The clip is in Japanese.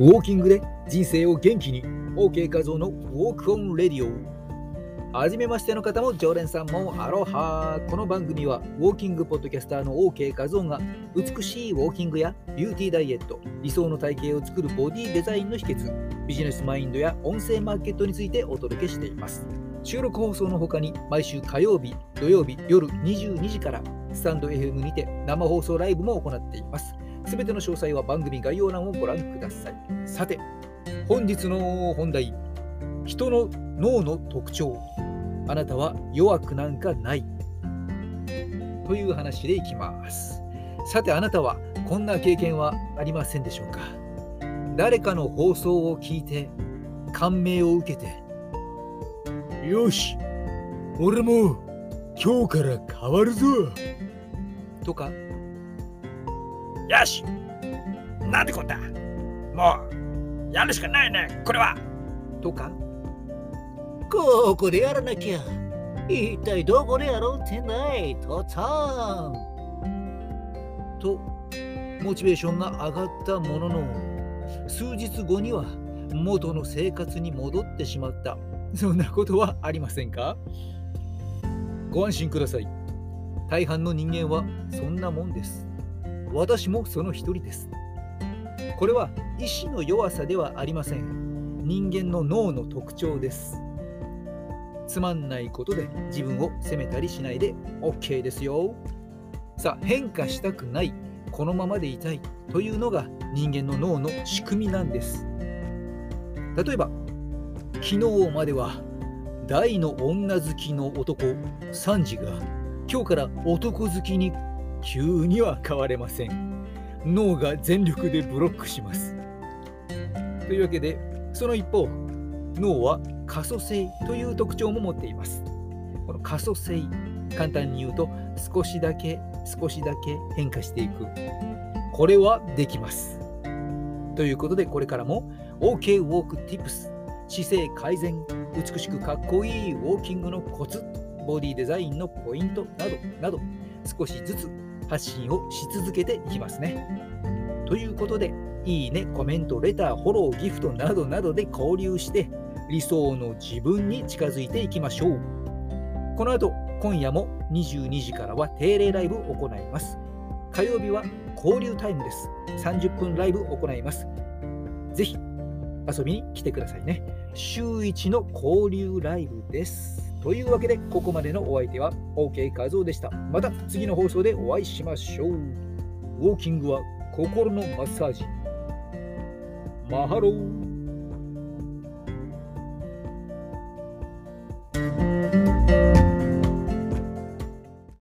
ウォーキングで人生を元気に OK 画像の Walk on Radio。はじめましての方も常連さんもアロハ。この番組はウォーキングポッドキャスターの OK 画像が美しいウォーキングやビューティーダイエット理想の体型を作るボディデザインの秘訣ビジネスマインドや音声マーケットについてお届けしています。収録放送の他に毎週火曜日土曜日夜22時からスタンド FM にて生放送ライブも行っています。すべての詳細は番組概要欄をご覧ください。さて、本日の本題、人の脳の特徴、あなたは弱くなんかない。という話でいきます。さて、あなたはこんな経験はありませんでしょうか誰かの放送を聞いて、感銘を受けて、よし、俺も今日から変わるぞとか、よし。なんてこったもうやるしかないね。これは。とか？ここでやらなきゃ。一体どこでやろうってない。とたん。とモチベーションが上がったものの数日後には元の生活に戻ってしまった。そんなことはありませんか？ご安心ください。大半の人間はそんなもんです。私もその一人です。これは意志の弱さではありません。人間の脳の特徴です。つまんないことで自分を責めたりしないで OK ですよ。さあ、変化したくない、このままでいたいというのが人間の脳の仕組みなんです。例えば、昨日までは大の女好きの男、サンジが今日から男好きに急には変われません。脳が全力でブロックします。というわけで、その一方、脳は可塑性という特徴も持っています。この可塑性、簡単に言うと、少しだけ少しだけ変化していく。これはできます。ということで、これからも OK ウォーク Tips 姿勢改善、美しくかっこいいウォーキングのコツ、ボディデザインのポイントなどなど少しずつ発信をし続けていきますね。ということで、いいね、コメント、レター、フォロー、ギフトなどなどで交流して理想の自分に近づいていきましょう。この後、今夜も22時からは定例ライブを行います。火曜日は交流タイムです。30分ライブを行います。ぜひ遊びに来てくださいね。週1の交流ライブです。というわけで、ここまでのお相手は OK 画像でした。また次の放送でお会いしましょう。ウォーキングは心のマッサージ。マハロー